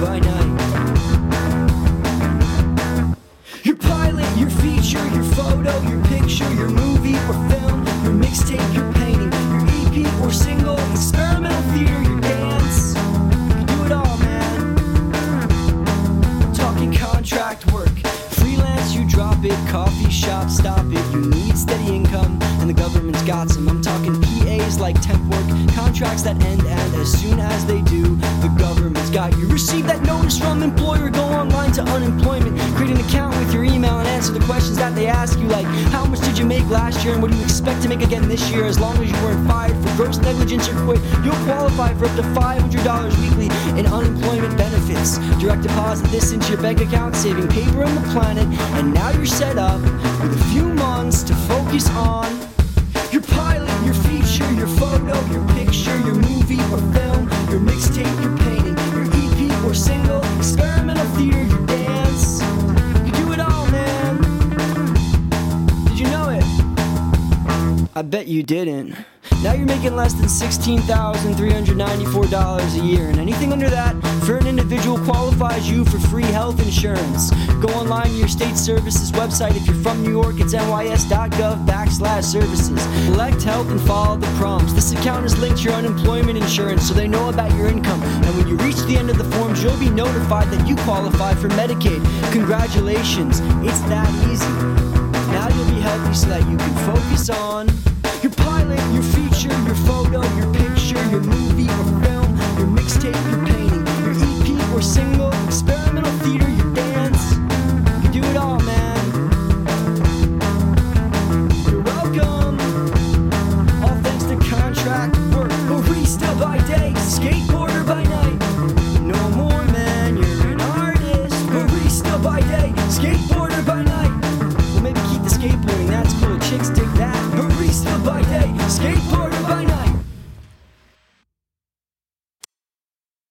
by night. Your pilot, your feature, your photo, your picture, your movie or film, your mixtape, your painting, your EP or single, experimental theater, your dance. You do it all, man. Talking contract work, freelance, you drop it, coffee shop, stop it. You need steady income, and the government's got some. I'm talking PAs like temp work, contracts that end, and as soon as they do, the got you. Receive that notice from employer, go online to unemployment, create an account with your email, and answer the questions that they ask you, like how much did you make last year, and what do you expect to make again this year? As long as you weren't fired for gross negligence or quit, you'll qualify for up to $500 weekly in unemployment benefits. Direct deposit this into your bank account, saving paper and the planet, and now you're set up with a few months to focus on your pilot, your feature, your photo, your picture, your movie or film, your mixtape, your EP single, experimental theater, your dance. You do it all, man. Did you know it? I bet you didn't. Now you're making less than $16,394 a year, and anything under that for an individual qualifies you for free health insurance. Go online to your state services website. If you're from New York, it's nys.gov backslash services. Select health and follow the prompts. This account is linked to your unemployment insurance so they know about your income. And when you reach the end of the forms, you'll be notified that you qualify for Medicaid. Congratulations, it's that easy. Now you'll be healthy so that you can focus on your pilot, your feature, your photo, your picture, your movie or film, your mixtape, your painting, your EP or single, experimental theater, your dance. You do it all, man. You're welcome. All thanks to contract work, barista by day, by skateboard.